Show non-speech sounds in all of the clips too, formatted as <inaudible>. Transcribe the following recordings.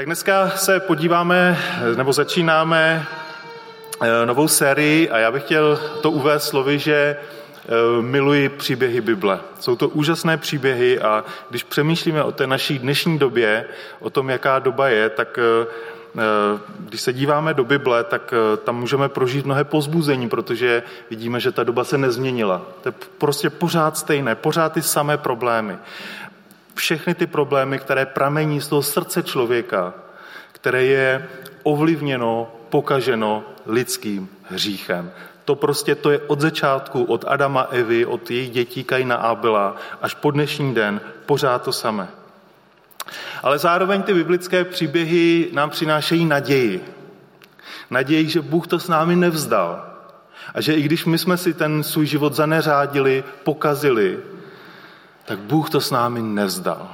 Tak dneska se podíváme, nebo začínáme eh, novou sérii a já bych chtěl to uvést slovy, že eh, miluji příběhy Bible. Jsou to úžasné příběhy a když přemýšlíme o té naší dnešní době, o tom, jaká doba je, tak eh, když se díváme do Bible, tak tam můžeme prožít mnohé pozbuzení, protože vidíme, že ta doba se nezměnila. To je prostě pořád stejné, pořád ty samé problémy všechny ty problémy, které pramení z toho srdce člověka, které je ovlivněno, pokaženo lidským hříchem. To prostě to je od začátku, od Adama, Evy, od jejich dětí Kaina Abela, až po dnešní den, pořád to samé. Ale zároveň ty biblické příběhy nám přinášejí naději. Naději, že Bůh to s námi nevzdal. A že i když my jsme si ten svůj život zaneřádili, pokazili, tak Bůh to s námi nevzdal.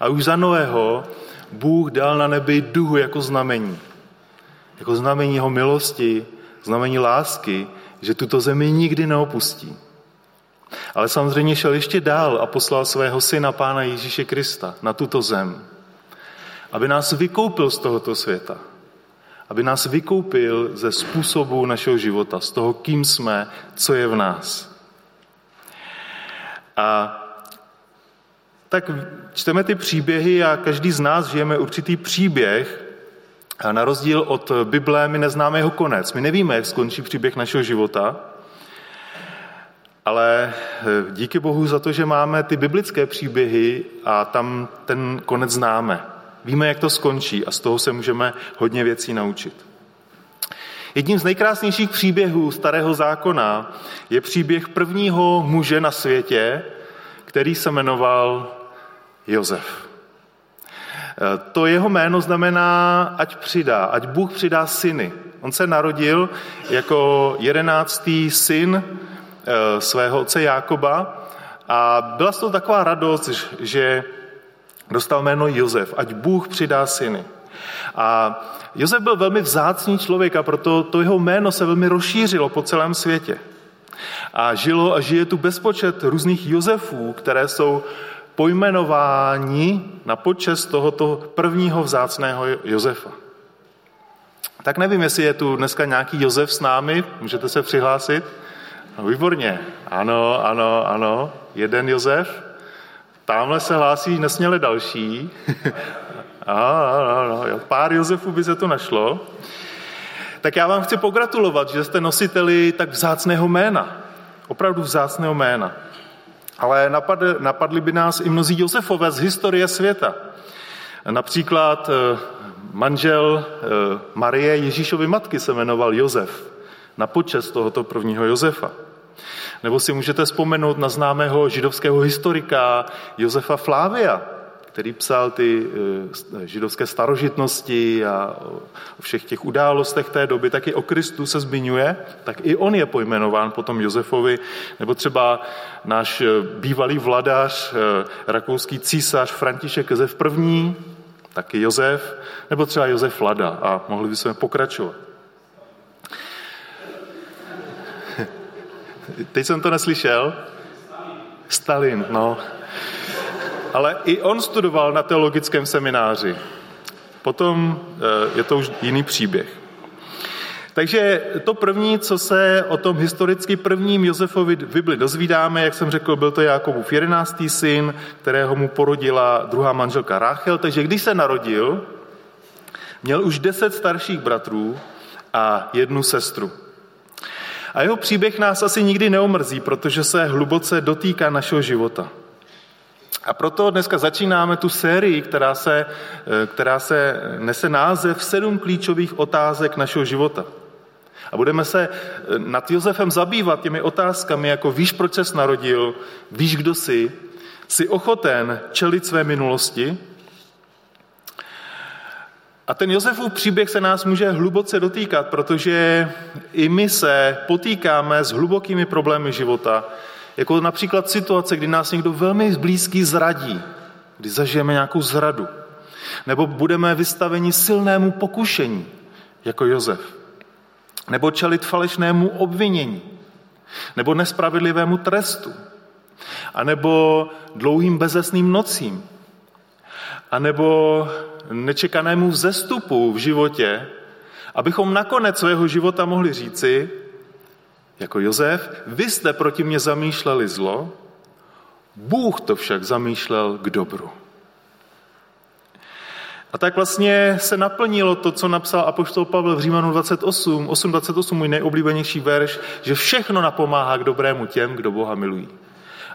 A už za Noého Bůh dal na nebi duhu jako znamení. Jako znamení jeho milosti, znamení lásky, že tuto zemi nikdy neopustí. Ale samozřejmě šel ještě dál a poslal svého syna Pána Ježíše Krista na tuto zem, aby nás vykoupil z tohoto světa, aby nás vykoupil ze způsobu našeho života, z toho, kým jsme, co je v nás. A tak čteme ty příběhy a každý z nás žijeme určitý příběh a na rozdíl od Bible my neznáme jeho konec. My nevíme, jak skončí příběh našeho života, ale eh, díky Bohu za to, že máme ty biblické příběhy a tam ten konec známe. Víme, jak to skončí a z toho se můžeme hodně věcí naučit. Jedním z nejkrásnějších příběhů Starého zákona je příběh prvního muže na světě, který se jmenoval Jozef. To jeho jméno znamená, ať přidá, ať Bůh přidá syny. On se narodil jako jedenáctý syn eh, svého otce Jákoba a byla toho taková radost, že dostal jméno Jozef, ať Bůh přidá syny. A Josef byl velmi vzácný člověk a proto to jeho jméno se velmi rozšířilo po celém světě. A žilo a žije tu bezpočet různých Josefů, které jsou pojmenováni na počest tohoto prvního vzácného Josefa. Tak nevím, jestli je tu dneska nějaký Josef s námi, můžete se přihlásit? No, výborně, ano, ano, ano, jeden Josef. Tamhle se hlásí nesměle další. <laughs> ano, ano, pár Josefů by se to našlo. Tak já vám chci pogratulovat, že jste nositeli tak vzácného jména. Opravdu vzácného jména. Ale napad, napadli by nás i mnozí Josefové z historie světa. Například eh, manžel eh, Marie Ježíšovy matky se jmenoval Josef, na počest tohoto prvního Josefa. Nebo si můžete vzpomenout na známého židovského historika Josefa Flávia, který psal ty eh, židovské starožitnosti a o všech těch událostech té doby, tak i o Kristu se zmiňuje, tak i on je pojmenován potom Josefovi, nebo třeba náš eh, bývalý vladař, eh, rakouský císař František Josef I., taky Josef, nebo třeba Josef Lada a mohli bychom pokračovat. <laughs> Teď jsem to neslyšel. Stalin, no ale i on studoval na teologickém semináři. Potom eh, je to už jiný příběh. Takže to první, co se o tom historicky prvním Josefovi Bibli dozvídáme, jak jsem řekl, byl to Jakobův jedenáctý syn, kterého mu porodila druhá manželka Ráchel. Takže když se narodil, měl už deset starších bratrů a jednu sestru. A jeho příběh nás asi nikdy neomrzí, protože se hluboce dotýká našeho života. A proto dneska začínáme tu sérii, která se, eh, která se nese název Sedm klíčových otázek našeho života. A budeme se eh, nad Josefem zabývat těmi otázkami, jako víš, proč ses narodil, víš, kdo jsi, jsi ochoten čelit své minulosti. A ten Josefův příběh se nás může hluboce dotýkat, protože i my se potýkáme s hlubokými problémy života, jako například situace, kdy nás někdo velmi blízký zradí, kdy zažijeme nějakou zradu. Nebo budeme vystaveni silnému pokušení, jako Jozef. Nebo čelit falešnému obvinění. Nebo nespravedlivému trestu. A nebo dlouhým bezesným nocím. A nebo nečekanému vzestupu v životě, abychom nakonec svého života mohli říci, jako Jozef, vy jste proti mě zamýšleli zlo, Bůh to však zamýšlel k dobru. A tak vlastně se naplnilo to, co napsal apoštol Pavel v Římanu 28, 8.28, můj nejoblíbenější verš, že všechno napomáhá k dobrému těm, kdo Boha milují.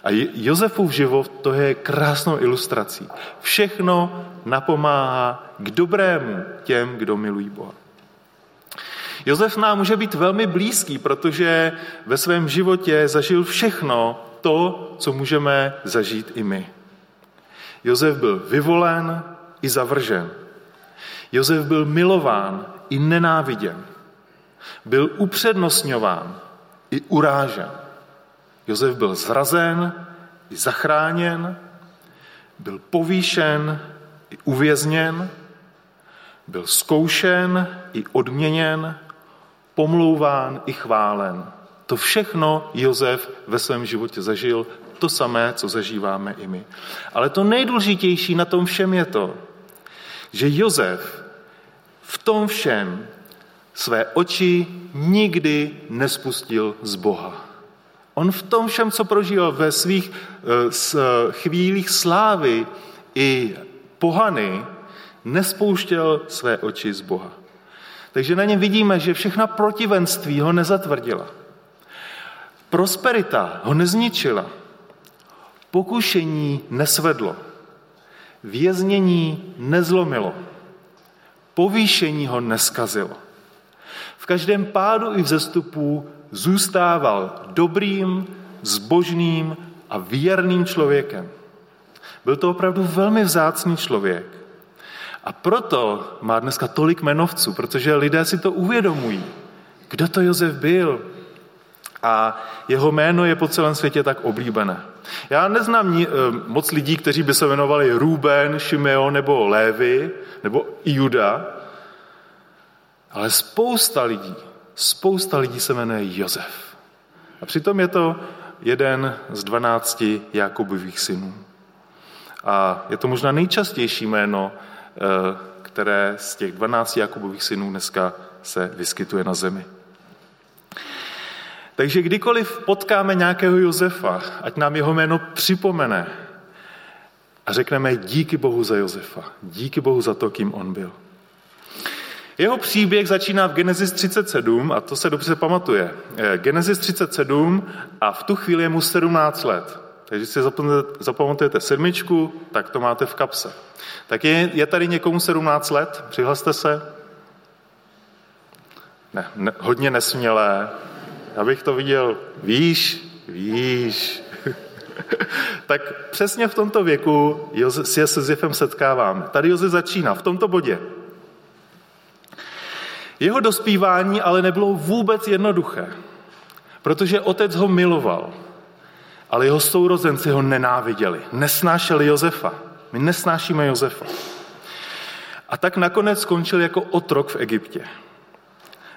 A Josefův život to je krásnou ilustrací. Všechno napomáhá k dobrému těm, kdo milují Boha. Josef nám může být velmi blízký, protože ve svém životě zažil všechno to, co můžeme zažít i my. Josef byl vyvolen i zavržen. Josef byl milován i nenáviděn. Byl upřednostňován i urážen. Josef byl zrazen i zachráněn, byl povýšen i uvězněn, byl zkoušen i odměněn, pomlouván i chválen. To všechno Josef ve svém životě zažil, to samé, co zažíváme i my. Ale to nejdůležitější na tom všem je to, že Josef v tom všem své oči nikdy nespustil z Boha. On v tom všem, co prožíval ve svých eh, chvílích slávy i pohany, nespouštěl své oči z Boha. Takže na něm vidíme, že všechna protivenství ho nezatvrdila. Prosperita ho nezničila. Pokušení nesvedlo. Věznění nezlomilo. Povýšení ho neskazilo. V každém pádu i vzestupu zůstával dobrým, zbožným a věrným člověkem. Byl to opravdu velmi vzácný člověk. A proto má dneska tolik jmenovců, protože lidé si to uvědomují. Kdo to Josef byl? A jeho jméno je po celém světě tak oblíbené. Já neznám eh, moc lidí, kteří by se jmenovali Ruben, Šimeon nebo Lévy nebo Juda, ale spousta lidí, spousta lidí se jmenuje Josef. A přitom je to jeden z dvanácti Jakubových synů. A je to možná nejčastější jméno, které z těch dvanácti Jakubových synů dneska se vyskytuje na zemi. Takže kdykoliv potkáme nějakého Josefa, ať nám jeho jméno připomene a řekneme díky Bohu za Josefa, díky Bohu za to, kým on byl. Jeho příběh začíná v Genesis 37 a to se dobře pamatuje. Eh, Genesis 37 a v tu chvíli je mu 17 let. Takže si zapamatujete sedmičku, tak to máte v kapse. Tak je, je tady někomu 17 let? Přihlaste se. Ne, ne hodně nesmělé. Abych to viděl výš, výš. <laughs> tak přesně v tomto věku se s Josefem setkáváme. Tady Josef začíná, v tomto bodě. Jeho dospívání ale nebylo vůbec jednoduché, protože otec ho miloval, ale jeho sourozenci ho nenáviděli, nesnášeli Josefa. My nesnášíme Josefa. A tak nakonec skončil jako otrok v Egyptě.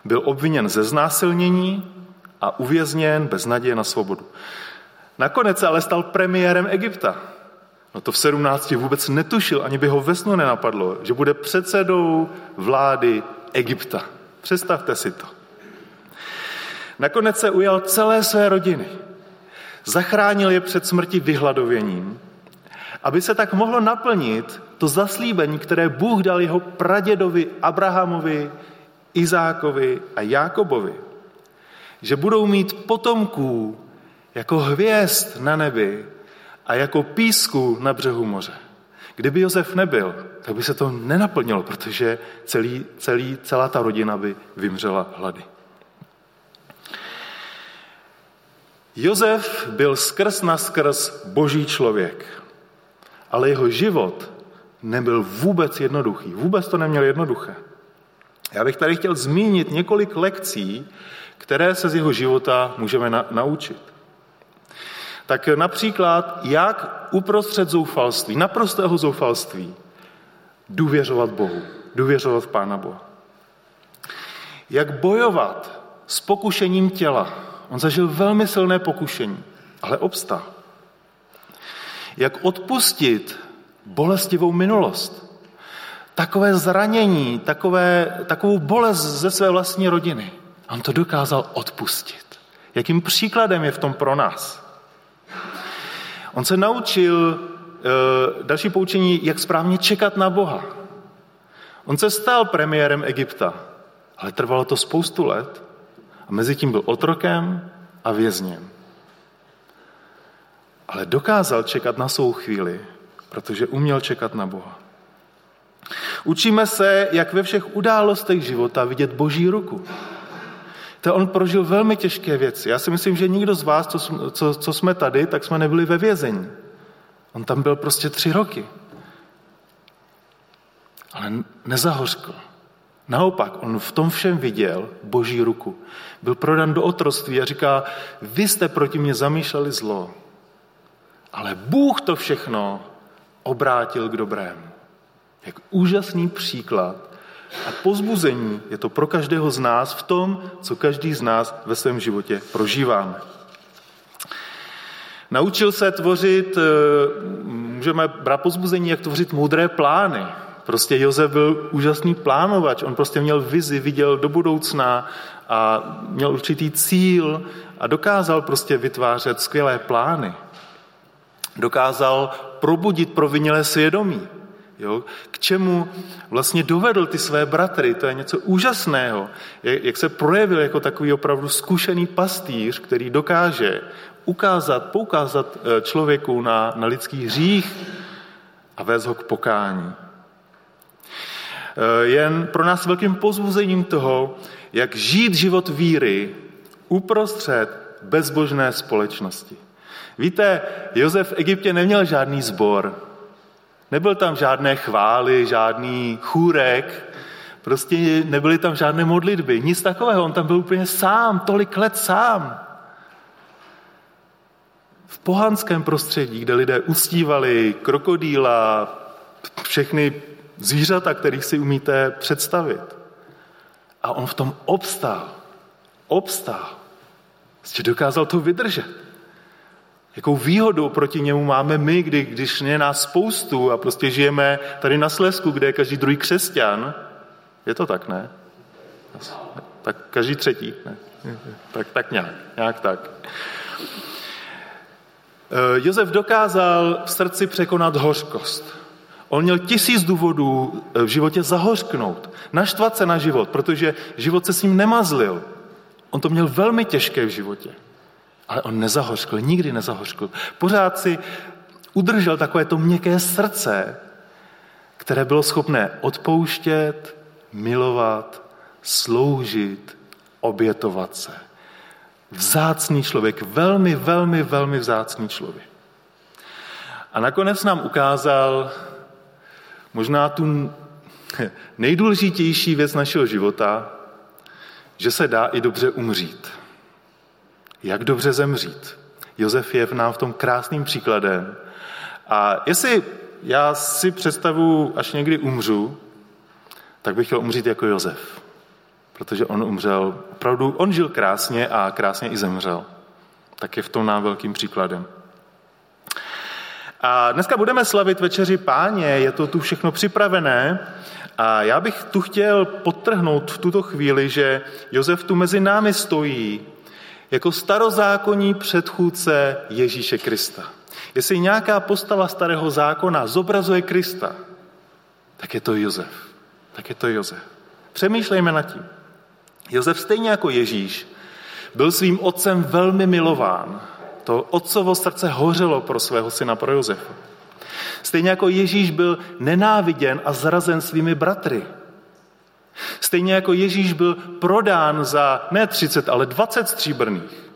Byl obviněn ze znásilnění a uvězněn bez naděje na svobodu. Nakonec se ale stal premiérem Egypta. No to v 17 vůbec netušil, ani by ho ve snu nenapadlo, že bude předsedou vlády Egypta. Představte si to. Nakonec se ujal celé své rodiny. Zachránil je před smrti vyhladověním, aby se tak mohlo naplnit to zaslíbení, které Bůh dal jeho pradědovi Abrahamovi, Izákovi a Jákobovi. Že budou mít potomků jako hvězd na nebi a jako písku na břehu moře. Kdyby Josef nebyl, tak by se to nenaplnilo, protože celý, celý, celá ta rodina by vymřela hlady. Josef byl skrz na skrz boží člověk, ale jeho život nebyl vůbec jednoduchý. Vůbec to neměl jednoduché. Já bych tady chtěl zmínit několik lekcí, které se z jeho života můžeme na, naučit. Tak například, jak uprostřed zoufalství, naprostého zoufalství, důvěřovat Bohu, důvěřovat Pána Boha. Jak bojovat s pokušením těla. On zažil velmi silné pokušení, ale obstal. Jak odpustit bolestivou minulost. takové zranění, takové, takovou bolest ze své vlastní rodiny. On to dokázal odpustit. Jakým příkladem je v tom pro nás? On se naučil e, další poučení, jak správně čekat na Boha. On se stal premiérem Egypta, ale trvalo to spoustu let a mezi tím byl otrokem a vězněm. Ale dokázal čekat na svou chvíli, protože uměl čekat na Boha. Učíme se, jak ve všech událostech života vidět Boží ruku. To on prožil velmi těžké věci. Já si myslím, že nikdo z vás, co, co, co jsme tady, tak jsme nebyli ve vězení. On tam byl prostě tři roky. Ale nezahořkl. Naopak, on v tom všem viděl boží ruku. Byl prodan do otroství a říká, vy jste proti mě zamýšleli zlo, ale Bůh to všechno obrátil k dobrému. Jak úžasný příklad a pozbuzení je to pro každého z nás v tom, co každý z nás ve svém životě prožíváme. Naučil se tvořit, eh, můžeme brát pozbuzení, jak tvořit moudré plány. Prostě Josef byl úžasný plánovač, on prostě měl vizi, viděl do budoucna a měl určitý cíl a dokázal prostě vytvářet skvělé plány. Dokázal probudit provinilé svědomí. Jo? K čemu vlastně dovedl ty své bratry, to je něco úžasného. Jak se projevil jako takový opravdu zkušený pastýř, který dokáže ukázat, poukázat eh, člověku na, na lidský hřích a vést ho k pokání. Eh, jen pro nás velkým pozbuzením toho, jak žít život víry uprostřed bezbožné společnosti. Víte, Josef v Egyptě neměl žádný sbor, Nebyl tam žádné chvály, žádný chůrek, prostě nebyly tam žádné modlitby, nic takového. On tam byl úplně sám, tolik let sám. V pohanském prostředí, kde lidé ustívali krokodýla, všechny zvířata, kterých si umíte představit. A on v tom obstál. Obstál. Prostě dokázal to vydržet. Jakou výhodu proti němu máme my, kdy, když je nás spoustu a prostě žijeme tady na Slesku, kde je každý druhý křesťan. Je to tak, ne? Tak každý třetí, ne? Tak, tak nějak, nějak tak. Eh, Josef dokázal v srdci překonat hořkost. On měl tisíc důvodů eh, v životě zahořknout, naštvat se na život, protože život se s ním nemazlil. On to měl velmi těžké v životě. Ale on nezahořkl, nikdy nezahořkl. Pořád si udržel takové to měkké srdce, které bylo schopné odpouštět, milovat, sloužit, obětovat se. Vzácný člověk, velmi, velmi, velmi vzácný člověk. A nakonec nám ukázal možná tu <laughs> nejdůležitější věc našeho života, že se dá i dobře umřít. Jak dobře zemřít. Josef je v nám v tom krásným příkladem. A jestli já si představu, až někdy umřu, tak bych chtěl umřít jako Josef. Protože on umřel, opravdu, on žil krásně a krásně i zemřel. Tak je v tom nám velkým příkladem. A dneska budeme slavit večeři páně, je to tu všechno připravené. A já bych tu chtěl podtrhnout v tuto chvíli, že Josef tu mezi námi stojí jako starozákonní předchůdce Ježíše Krista. Jestli nějaká postava starého zákona zobrazuje Krista, tak je to Jozef. Tak je to Jozef. Přemýšlejme nad tím. Jozef stejně jako Ježíš byl svým otcem velmi milován. To otcovo srdce hořelo pro svého syna, pro Josefa. Stejně jako Ježíš byl nenáviděn a zrazen svými bratry. Stejně jako Ježíš byl prodán za ne 30, ale 20 stříbrných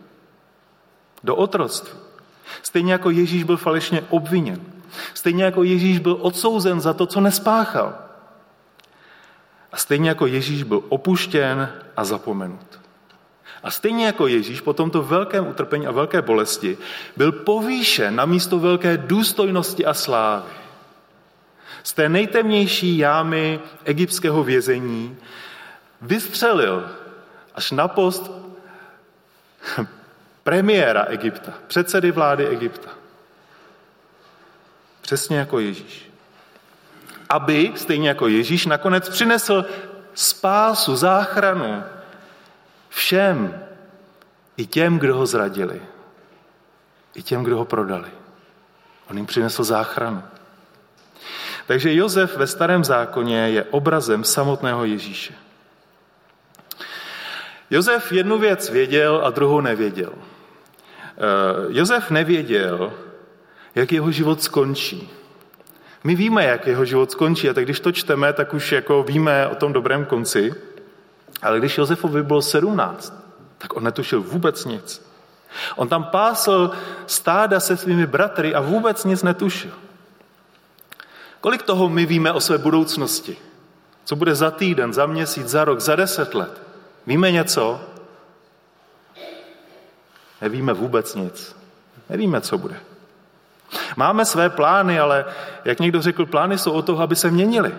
do otroctví. Stejně jako Ježíš byl falešně obviněn. Stejně jako Ježíš byl odsouzen za to, co nespáchal. A stejně jako Ježíš byl opuštěn a zapomenut. A stejně jako Ježíš po tomto velkém utrpení a velké bolesti byl povýšen na místo velké důstojnosti a slávy z té nejtemnější jámy egyptského vězení vystřelil až na post <laughs> premiéra Egypta, předsedy vlády Egypta. Přesně jako Ježíš. aby, stejně jako Ježíš, nakonec přinesl spásu, záchranu všem, i těm, kdo ho zradili, i těm, kdo ho prodali. On jim přinesl záchranu. Takže Josef ve starém zákoně je obrazem samotného Ježíše. Josef jednu věc věděl a druhou nevěděl. Eh, Josef nevěděl, jak jeho život skončí. My víme, jak jeho život skončí a tak když to čteme, tak už jako víme o tom dobrém konci. Ale když Josefovi bylo 17, tak on netušil vůbec nic. On tam pásl stáda se svými bratry a vůbec nic netušil. Kolik toho my víme o své budoucnosti? Co bude za týden, za měsíc, za rok, za deset let? Víme něco? Nevíme vůbec nic. Nevíme, co bude. Máme své plány, ale jak někdo řekl, plány jsou o toho, aby se měnili.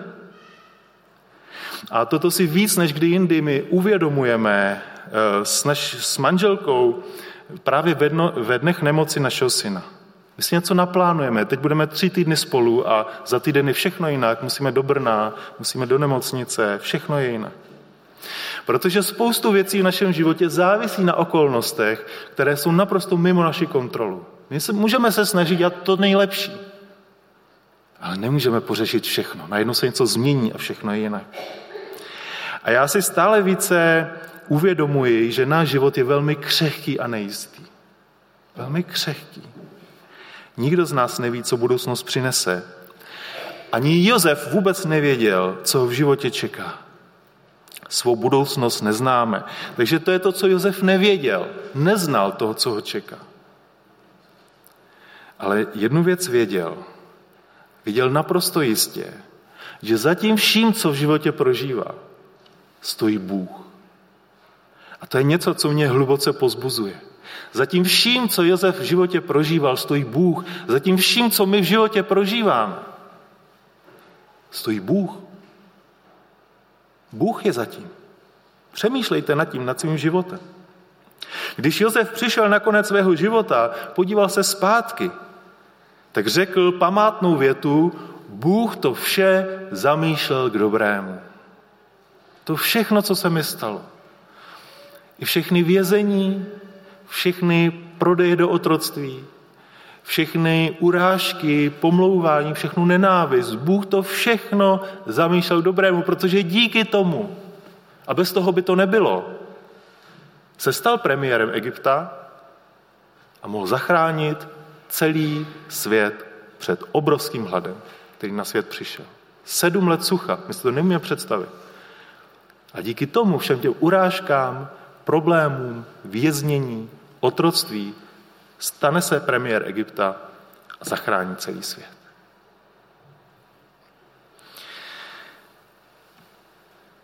A toto si víc než kdy jindy my uvědomujeme eh, s, naš, s manželkou právě ve, dno, ve dnech nemoci našeho syna. My si něco naplánujeme, teď budeme tři týdny spolu a za týden je všechno jinak, musíme do Brna, musíme do nemocnice, všechno je jinak. Protože spoustu věcí v našem životě závisí na okolnostech, které jsou naprosto mimo naši kontrolu. My se, můžeme se snažit dělat to nejlepší, ale nemůžeme pořešit všechno. Najednou se něco změní a všechno je jinak. A já si stále více uvědomuji, že náš život je velmi křehký a nejistý. Velmi křehký. Nikdo z nás neví, co budoucnost přinese. Ani Josef vůbec nevěděl, co v životě čeká. Svou budoucnost neznáme. Takže to je to, co Josef nevěděl. Neznal toho, co ho čeká. Ale jednu věc věděl. Viděl naprosto jistě, že zatím vším, co v životě prožívá, stojí Bůh. A to je něco, co mě hluboce pozbuzuje. Zatím vším, co Josef v životě prožíval, stojí Bůh. Zatím vším, co my v životě prožíváme, stojí Bůh. Bůh je zatím. Přemýšlejte nad tím, nad svým životem. Když Josef přišel na konec svého života, podíval se zpátky, tak řekl památnou větu, Bůh to vše zamýšlel k dobrému. To všechno, co se mi stalo. I všechny vězení, všechny prodeje do otroctví, všechny urážky, pomlouvání, všechnu nenávist. Bůh to všechno zamýšlel dobrému, protože díky tomu, a bez toho by to nebylo, se stal premiérem Egypta a mohl zachránit celý svět před obrovským hladem, který na svět přišel. Sedm let sucha, my si to nemůžeme představit. A díky tomu všem těm urážkám, problémům, věznění, otroctví, stane se premiér Egypta a zachrání celý svět.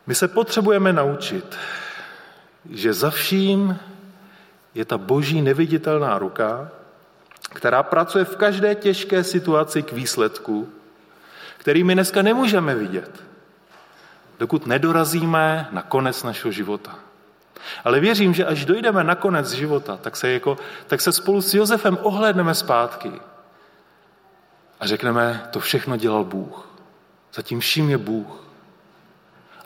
My se potřebujeme naučit, že za vším je ta boží neviditelná ruka, která pracuje v každé těžké situaci k výsledku, který my dneska nemůžeme vidět, dokud nedorazíme na konec našeho života. Ale věřím, že až dojdeme na konec života, tak se, jako, tak se spolu s Josefem ohlédneme zpátky a řekneme, to všechno dělal Bůh. Zatím vším je Bůh.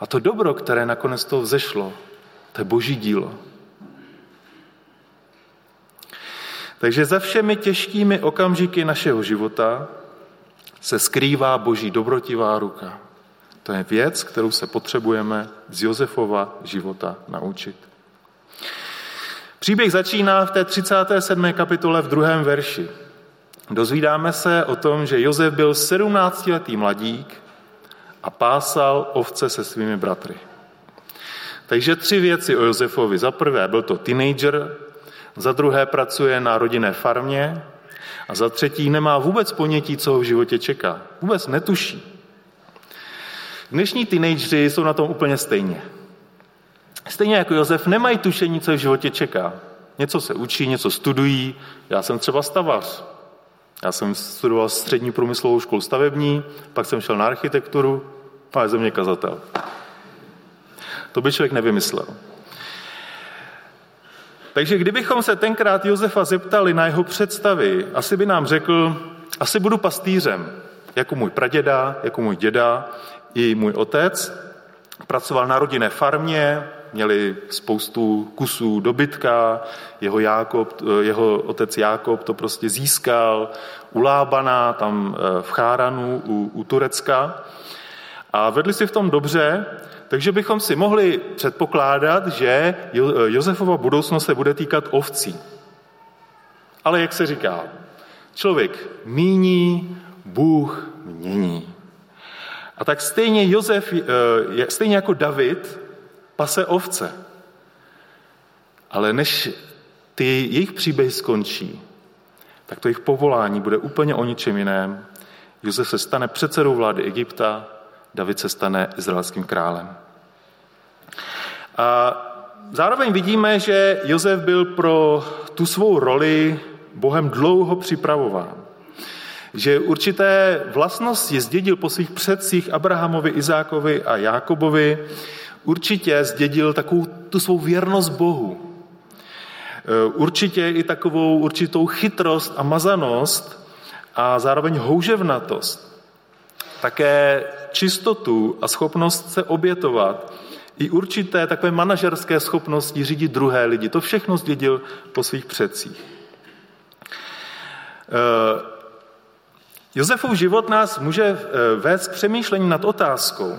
A to dobro, které nakonec toho vzešlo, to je boží dílo. Takže za všemi těžkými okamžiky našeho života se skrývá boží dobrotivá ruka. To je věc, kterou se potřebujeme z Josefova života naučit. Příběh začíná v té 37. kapitole v druhém verši. Dozvídáme se o tom, že Josef byl 17-letý mladík a pásal ovce se svými bratry. Takže tři věci o Josefovi. Za prvé byl to teenager, za druhé pracuje na rodinné farmě a za třetí nemá vůbec ponětí, co ho v životě čeká. Vůbec netuší. Dnešní teenageři jsou na tom úplně stejně. Stejně jako Josef nemají tušení, co je v životě čeká. Něco se učí, něco studují. Já jsem třeba stavař. Já jsem studoval střední průmyslovou školu stavební, pak jsem šel na architekturu, a je ze mě kazatel. To by člověk nevymyslel. Takže kdybychom se tenkrát Josefa zeptali na jeho představy, asi by nám řekl, asi budu pastýřem, Jako můj praděda, jako můj děda i můj otec. Pracoval na rodinné farmě, měli spoustu kusů dobytka, jeho, Jákob, jeho otec Jákob to prostě získal u Lábana, tam eh, v Cháranu, u, u Turecka. A vedli si v tom dobře, takže bychom si mohli předpokládat, že Josefova budoucnost se bude týkat ovcí. Ale jak se říká, člověk míní, Bůh mění. A tak stejně Josef, eh, stejně jako David, pase ovce. Ale než ty jejich příběhy skončí, tak to jejich povolání bude úplně o ničem jiném. Josef se stane předsedou vlády Egypta, David se stane izraelským králem. A zároveň vidíme, že Josef byl pro tu svou roli Bohem dlouho připravován. Že určité vlastnosti zdědil po svých předcích Abrahamovi, Izákovi a Jákobovi, určitě zdědil takovou tu svou věrnost Bohu. E, určitě i takovou určitou chytrost a mazanost a zároveň houževnatost. Také čistotu a schopnost se obětovat i určité takové manažerské schopnosti řídit druhé lidi. To všechno zdědil po svých předcích. Josefův život nás může eh, vést k přemýšlení nad otázkou.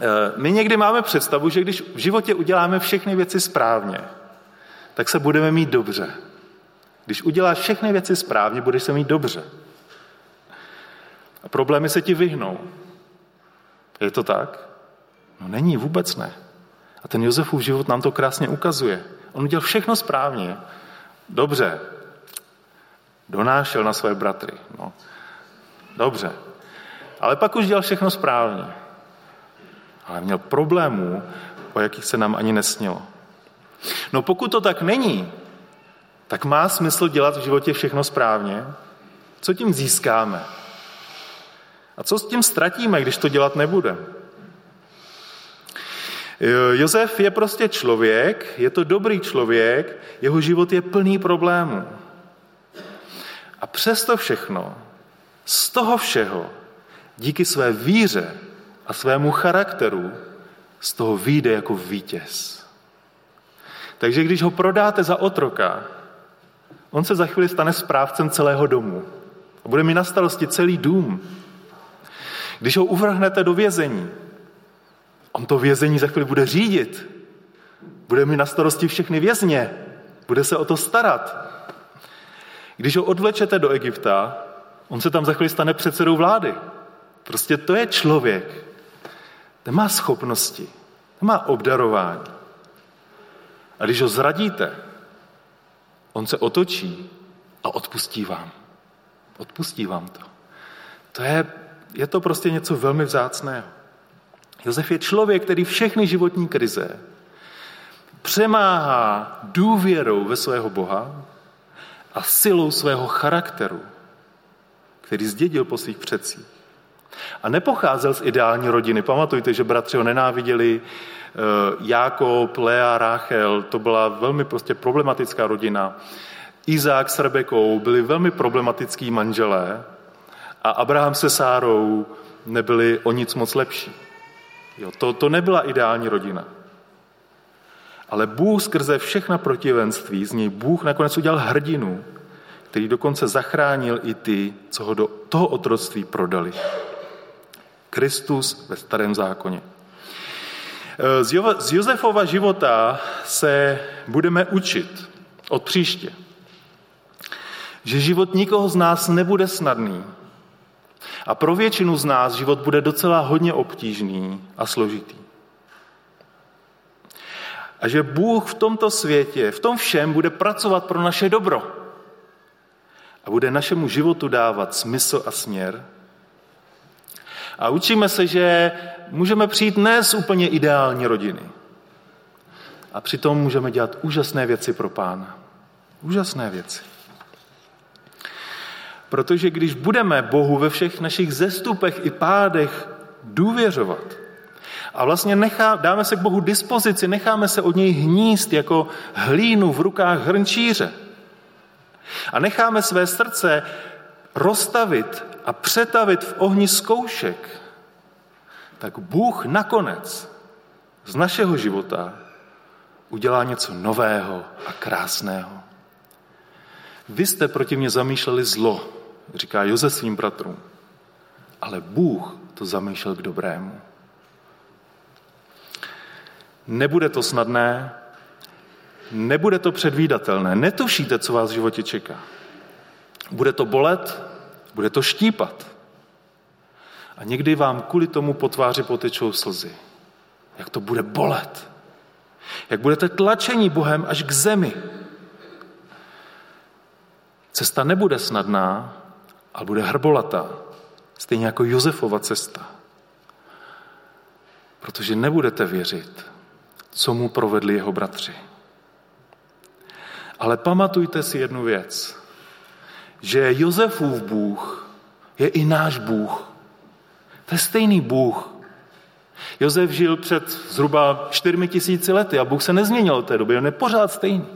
Eh, my někdy máme představu, že když v životě uděláme všechny věci správně, tak se budeme mít dobře. Když uděláš všechny věci správně, budeš se mít dobře. A problémy se ti vyhnou. Je to tak? No není, vůbec ne. A ten Josefův život nám to krásně ukazuje. On udělal všechno správně. Dobře. Donášel na své bratry. No. Dobře. Ale pak už dělal všechno správně. Ale měl problémů, o jakých se nám ani nesnilo. No pokud to tak není, tak má smysl dělat v životě všechno správně? Co tím získáme? A co s tím ztratíme, když to dělat nebudeme? Josef je prostě člověk, je to dobrý člověk, jeho život je plný problémů. Přesto všechno, z toho všeho, díky své víře a svému charakteru, z toho vyjde jako vítěz. Takže když ho prodáte za otroka, on se za chvíli stane správcem celého domu a bude mi na starosti celý dům. Když ho uvrhnete do vězení, On to vězení za chvíli bude řídit. Bude mi na starosti všechny vězně. Bude se o to starat. Když ho odvlečete do Egypta, on se tam za chvíli stane předsedou vlády. Prostě to je člověk. Ten má schopnosti, ten má obdarování. A když ho zradíte, on se otočí a odpustí vám. Odpustí vám to. To je, je to prostě něco velmi vzácného. Josef je člověk, který všechny životní krize přemáhá důvěrou ve svého Boha a silou svého charakteru, který zdědil po svých předcích. A nepocházel z ideální rodiny. Pamatujte, že bratři ho nenáviděli, eh, Jákob, Lea, Ráchel, to byla velmi prostě problematická rodina. Izák s Rebekou byli velmi problematický manželé a Abraham se Sárou nebyli o nic moc lepší. Jo, to, to nebyla ideální rodina. Ale Bůh skrze všechna protivenství, z něj Bůh nakonec udělal hrdinu, který dokonce zachránil i ty, co ho do toho otroctví prodali. Kristus ve starém zákoně. Z Josefova života se budeme učit od příště, že život nikoho z nás nebude snadný, a pro většinu z nás život bude docela hodně obtížný a složitý. A že Bůh v tomto světě, v tom všem bude pracovat pro naše dobro. A bude našemu životu dávat smysl a směr. A učíme se, že můžeme přijít ne z úplně ideální rodiny. A přitom můžeme dělat úžasné věci pro pána. Úžasné věci. Protože když budeme Bohu ve všech našich zestupech i pádech důvěřovat a vlastně nechá, dáme se k Bohu dispozici, necháme se od něj hníst jako hlínu v rukách hrnčíře a necháme své srdce rozstavit a přetavit v ohni zkoušek, tak Bůh nakonec z našeho života udělá něco nového a krásného. Vy jste proti mě zamýšleli zlo, říká Jozef svým bratrům, ale Bůh to zamýšlel k dobrému. Nebude to snadné, nebude to předvídatelné, netušíte, co vás v životě čeká. Bude to bolet, bude to štípat. A někdy vám kvůli tomu po tváři potečou slzy. Jak to bude bolet. Jak budete tlačení Bohem až k zemi. Cesta nebude snadná, ale bude hrbolatá. Stejně jako Josefova cesta. Protože nebudete věřit, co mu provedli jeho bratři. Ale pamatujte si jednu věc, že Josefův Bůh je i náš Bůh. To je stejný Bůh. Josef žil před zhruba čtyřmi tisíci lety a Bůh se nezměnil od té doby, on je pořád stejný.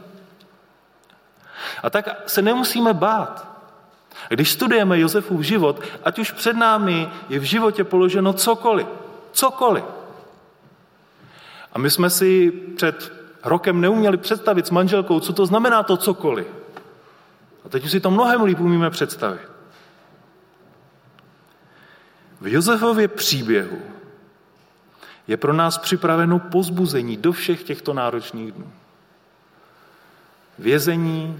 A tak se nemusíme bát. Když studujeme Josefův život, ať už před námi je v životě položeno cokoliv, cokoliv. A my jsme si před rokem neuměli představit s manželkou, co to znamená to cokoliv. A teď už si to mnohem líp umíme představit. V Josefově příběhu je pro nás připraveno pozbuzení do všech těchto náročných dnů. Vězení,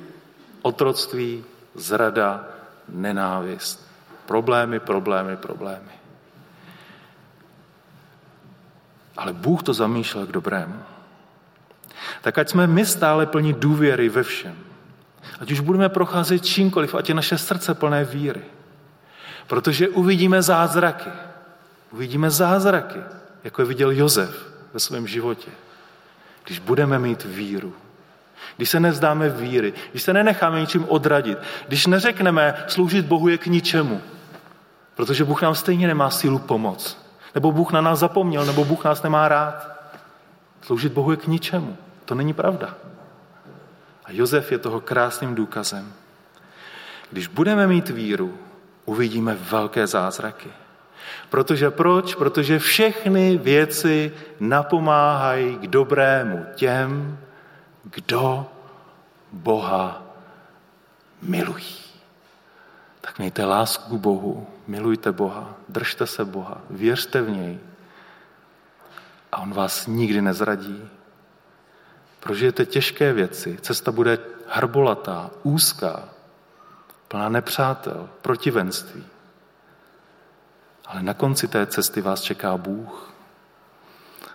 otroctví, zrada, nenávist. Problémy, problémy, problémy. Ale Bůh to zamýšlel k dobrému. Tak ať jsme my stále plní důvěry ve všem. Ať už budeme procházet čímkoliv, ať je naše srdce plné víry. Protože uvidíme zázraky. Uvidíme zázraky, jako je viděl Jozef ve svém životě. Když budeme mít víru. Když se nevzdáme víry, když se nenecháme ničím odradit, když neřekneme, sloužit Bohu je k ničemu, protože Bůh nám stejně nemá sílu pomoc, nebo Bůh na nás zapomněl, nebo Bůh nás nemá rád. Sloužit Bohu je k ničemu. To není pravda. A Jozef je toho krásným důkazem. Když budeme mít víru, uvidíme velké zázraky. Protože proč? Protože všechny věci napomáhají k dobrému těm, kdo Boha milují. Tak mějte lásku k Bohu, milujte Boha, držte se Boha, věřte v něj a on vás nikdy nezradí. Prožijete těžké věci, cesta bude hrbolatá, úzká, plná nepřátel, protivenství. Ale na konci té cesty vás čeká Bůh.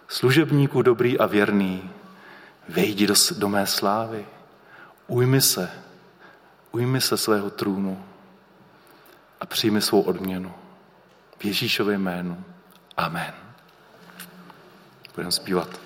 Služebníku dobrý a věrný, vejdi do, do mé slávy, ujmi se, ujmi se svého trůnu a přijmi svou odměnu. V Ježíšově jménu. Amen. Budeme zpívat.